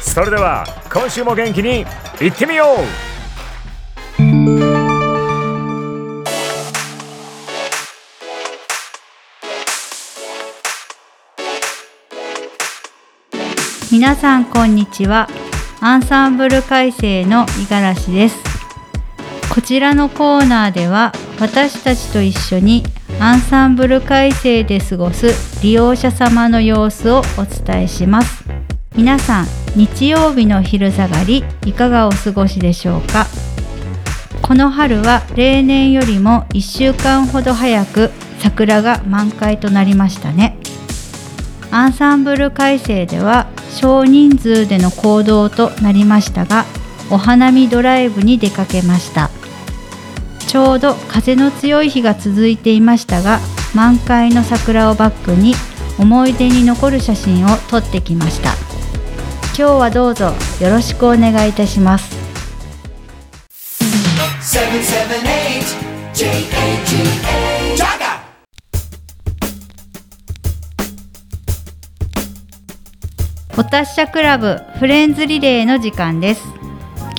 それでは今週も元気にいってみよう。皆さんこんにちは。アンサンブル改正の五十嵐です。こちらのコーナーでは私たちと一緒にアンサンブル改正で過ごす利用者様の様子をお伝えします。皆さん日曜日の昼下がりいかがお過ごしでしょうか？この春は例年よりも1週間ほど早く桜が満開となりましたね。アンサンブル改正では少人数での行動となりましたがお花見ドライブに出かけました。ちょうど風の強い日が続いていましたが満開の桜をバックに思い出に残る写真を撮ってきました。今日はどうぞよろしくお願いいたします。778 J-A-G-A! Jaga お達者クラブフレンズリレーの時間です。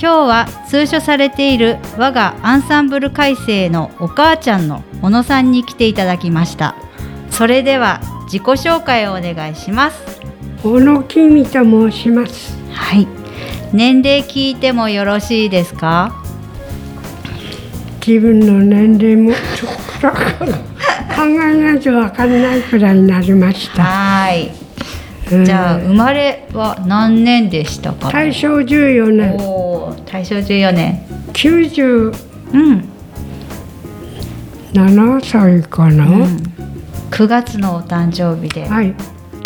今日は通所されている我がアンサンブル改正のお母ちゃんの小野さんに来ていただきました。それでは自己紹介をお願いします小野きみと申します。はい。年齢聞いてもよろしいですか？自分の年齢もちょっと考えないとわかんないくらいになりました。はい。うん。じゃあ生まれは何年でしたか？大正14年、おー大正14年。97うん、歳かな。うん、9月のお誕生日で。はい、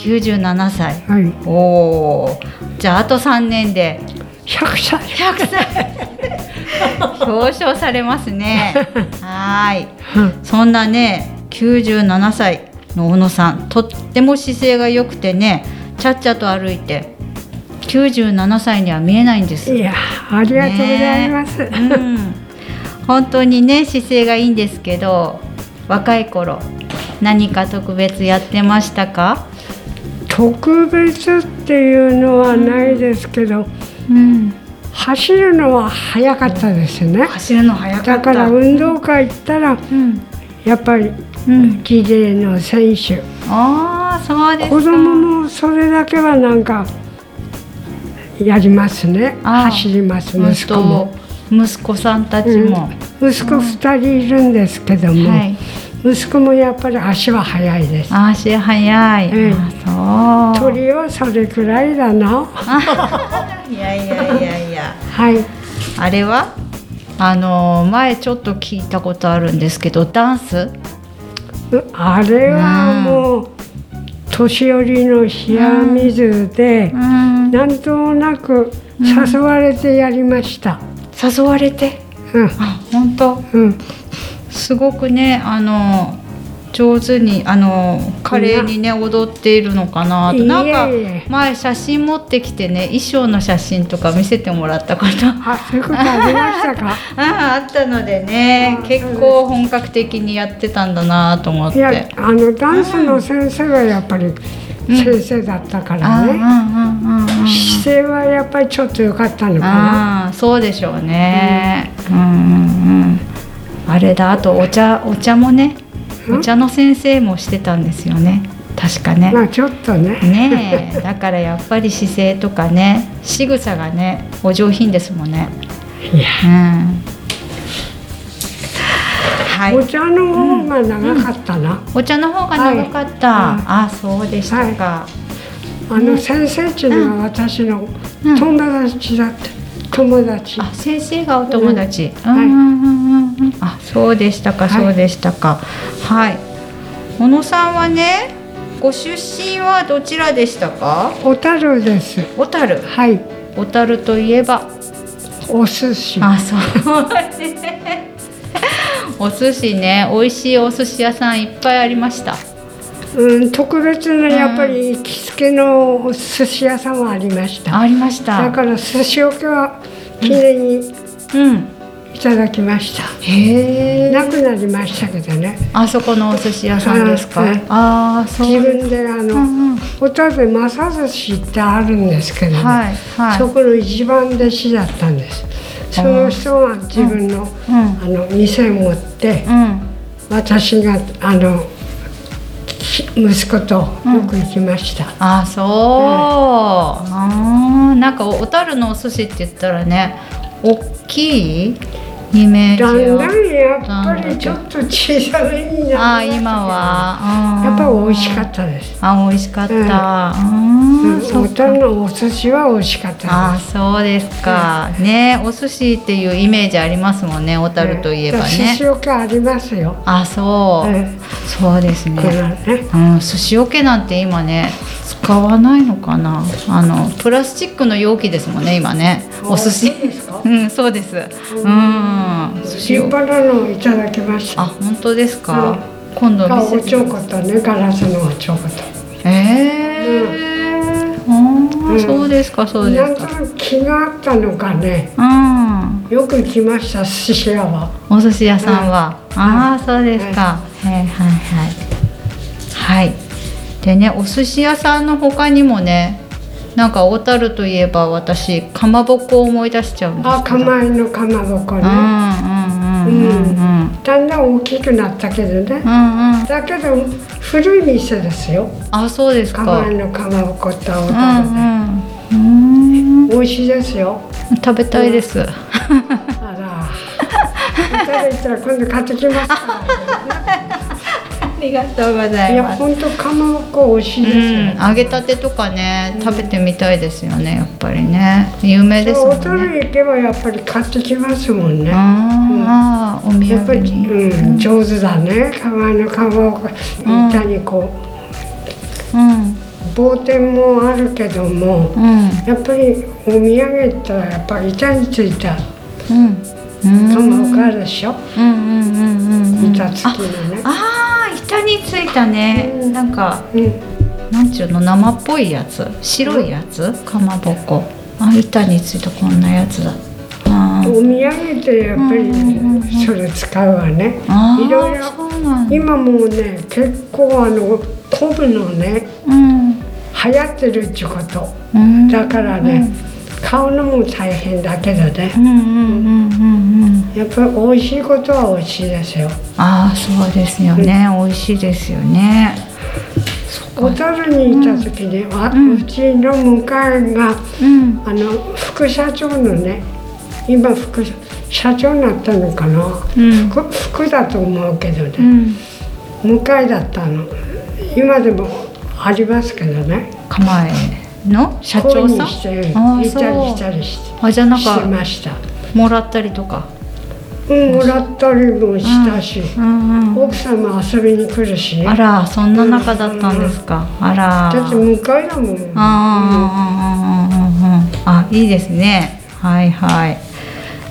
97歳。はい、おおじゃああと3年で。100歳。100歳。表彰されますね。はーい。うん。そんなね97歳の小野さんとっても姿勢が良くてねちゃっちゃと歩いて97歳には見えないんです。いや、ありがとうございます。うん、本当にね姿勢がいいんですけど若い頃何か特別やってましたか、特別っていうのはないですけど、うん、走るのは早かったですね。走るの早かった。だから運動会行ったら、うん。やっぱりうん、リレーの選手。ああそうですか。子供もそれだけはなんかやりますね。走ります息息子も。子息子さんたちも、息子2人いるんですけども、はい息子もやっぱり足は速いです。あ足早い、ええ。あそう。鳥はそれくらいだな。いやいやいやいや。はい。あれは？あの前ちょっと聞いたことあるんですけどダンス？あれはもう年寄りの冷や水でうん。なんとなく誘われてやりました。誘われて？うん。あ本当？うんすごくねあの上手にあの華麗にね踊っているのかなと。なんか前写真持ってきてね衣装の写真とか見せてもらったことあそういうことありましたか？ああったのでねあ結構本格的にやってたんだなと思って。いやあのダンスの先生はやっぱり先生だったからね、姿勢はやっぱりちょっと良かったのかな。そうでしょうね、うん、うんうんあれだあとお茶お茶もねお茶の先生もしてたんですよね。確かね。まあちょっとね。ねえ だからやっぱり姿勢とかね仕草がねお上品ですもんね。いや。うん。はい。お茶の方が長かったな、お茶の方が長かった、はい。あそうでしたか、あの先生っていうのは私の友達だって、友達。あ先生がお友達、うん。うんうんうんうん。あそうでしたかはい。そうでしたか。はい、小野さんはねご出身はどちらでしたか？小樽です。小樽。はい。小樽といえば？お寿司。あそうね。お寿司ね。美味しいお寿司屋さんいっぱいありましたうん、特別なやっぱり行きつけのお寿司屋さんはありました。ありました。だから寿司おけは記念にうん。いただきました、へえ。なくなりましたけどね。あそこのお寿司屋さんですか、はいああそう。自分であの、うんうん。小樽で正寿司ってあるんですけどね、はいはい。そこの一番弟子だったんです。その人が自分の,、うん。あの店を持って、うん。私があのき息子とよく行きました、あそう、あーなんか小樽のお寿司って言ったらね大きい？イメージだんだはんやっぱりちょっと小さめになあ今は。やっぱり美味しかっったです、たあ美味しかった、うん。うん、そ小っか。樽のお寿司は美味しかったあそうですか、ねお寿司っていうイメージありますもんね小樽といえば寿ね、司おけありますよ、あそう、えそうですね。ね。うん、寿司桶なんて今ね使わないのかな？あのプラスチックの容器ですもんね今ね。お寿司。そうですか？うんそうです。うん。寿司いただきました。あ本当ですか、うん。今度見せてちょことねガラスのええー。うん。うん。そうですかそうですか。気があったのかね。うん。よく来ました寿司屋は。お寿司屋さんは、ああそうですか、はい。はいはい。はいでねお寿司屋さんの他にもねなんか小樽といえば私かまぼこを思い出しちゃうんですあけど。釜のかまぼこね。うんうんうんうんうん。だんだん大きくなったけどね。うんうん。だけど古い店ですよ。あそうですか。釜のかまぼこって小うん樽うんうん。で美味しいですよ。食べたいです、あら。小樽行ったら今度買ってきますからありがとうございやいます本当かまぼこ美味しいですよ、うん、揚げたてとかね食べてみたいですよねやっぱりね。有名ですもん小樽ね行けばやっぱり買ってきますもんね。あーあーお土産に。うん、上手だね。釜のかまぼこ板にこう。ん。う棒天もあるけどもうん。やっぱりお土産ってやっぱり板についたうん。うん。かまぼこあるでしょ、うんうんうんうんうん。板付きのね。ああ板についたね、うん。なんかうんなんちゅうの生っぽいやつ。白いやつ？かまぼこ。あ板についたこんなやつだ。お土産ってやっぱりそれ使うわね。いろいろ今もうね結構あの昆布のねうん。流行ってるってこと。うん。だからね、買うのも大変だけどね。うんうんうんうんうんやっぱり美味しいことは美味しいですよ。ああそうですよね、美味しいですよね。小樽にいた時に、あうん。うちの向かいがうん。あの副社長のね今副社長になったのかな、うん。副副だと思うけどうね、ん。向かいだったの。今でもありますけどね。構えの社長恋さん？あーいたりそう。したりしてあじゃあなんかました。もらったりとか？うんもらったりもしたし、奥さんも遊びに来るし。ねあらそんな仲だったんですか。あら。だって向かいだもん。ああいいですね。はいはい。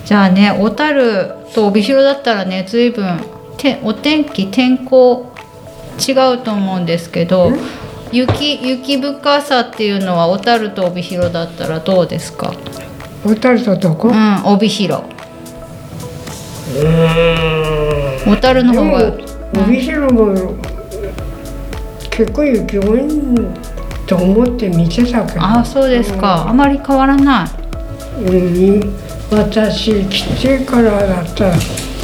じゃあね小樽と帯広だったらね随分てお天気天候違うと思うんですけど雪雪深さっていうのは小樽と帯広だったらどうですか？小樽とどこ、うん帯広。小樽の方が帯広も結構雪多いと思って見てたけど。あそうですか。あまり変わらない。うん、私来てからだったら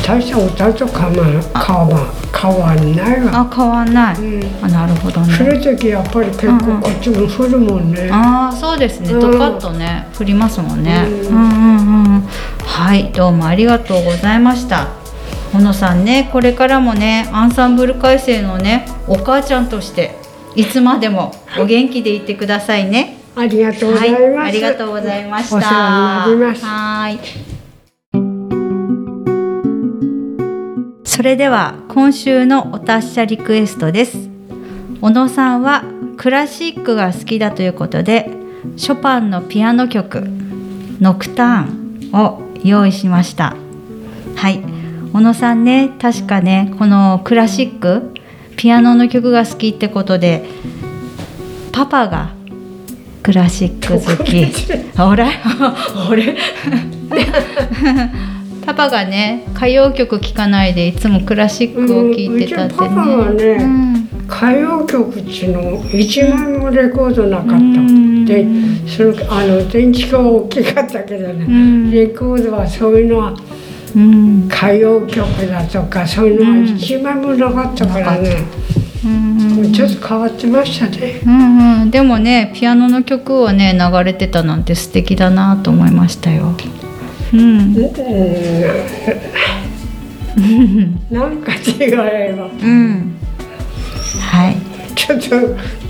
大した小樽と変わら変わら変わんないわ、あ変わんない、うん、あなるほど降ねる時やっぱり結構こっちも降るもんね、ああそうですね。うん。ドカッとね降りますもんね、うん。うんうんうんはいどうもありがとうございました。小野さんねこれからもねアンサンブル改正のねお母ちゃんとしていつまでもお元気でいてくださいね。ありがとうございます、はい、ありがとうございました。お世話になります。はーい。それでは今週のお達者リクエストです。小野さんはクラシックが好きだということで、ショパンのピアノ曲ノクターンを用意しました。はい。小野さんね、確かね、このクラシックピアノの曲が好きってことで、パパがクラシック好き。あれあ れ？パパがね歌謡曲聴かないでいつもクラシックを聴いてたってね。うんうちのパパがねうん。歌謡曲っちの一枚もレコードなかった、うん。でそのあの電池が大きかったけどね、ん。レコードはそういうのはうん。歌謡曲だとかそういうのは一枚もなかったからね、うん。ちょっと変わってましたね。うんうん、でもねピアノの曲をね流れてたなんて素敵だなと思いましたよ。うん、なんか違えば。うん、はい。ちょっと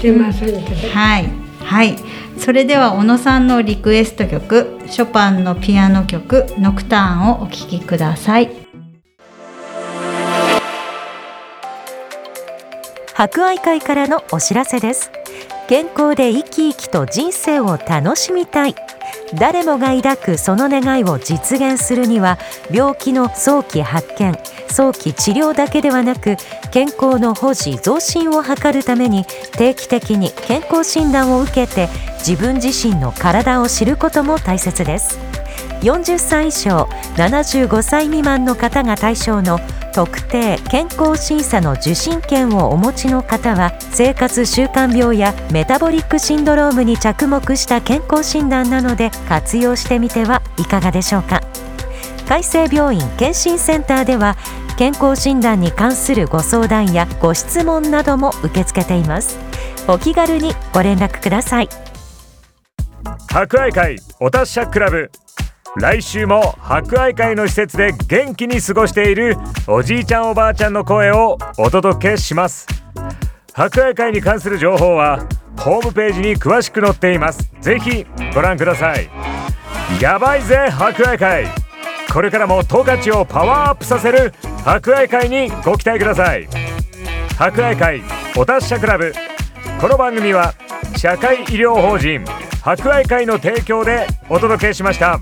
出ませんけど、はい。はい。それでは小野さんのリクエスト曲ショパンのピアノ曲「ノクターン」をお聴きください。博愛会からのお知らせです。健康で生き生きと人生を楽しみたい誰もが抱くその願いを実現するには病気の早期発見早期治療だけではなく健康の保持増進を図るために定期的に健康診断を受けて自分自身の体を知ることも大切です。40歳以上75歳未満の方が対象の特定健康審査の受診券をお持ちの方は生活習慣病やメタボリックシンドロームに着目した健康診断なので活用してみてはいかがでしょうか。海生病院健診センターでは健康診断に関するご相談やご質問なども受け付けています。お気軽にご連絡ください。博愛会お達者クラブ。来週も博愛会の施設で元気に過ごしているおじいちゃんおばあちゃんの声をお届けします。博愛会に関する情報はホームページに詳しく載っています。ぜひご覧ください。やばいぜ博愛会。これからも十勝をパワーアップさせる博愛会にご期待ください。博愛会お達者クラブ。この番組は社会医療法人博愛会の提供でお届けしました。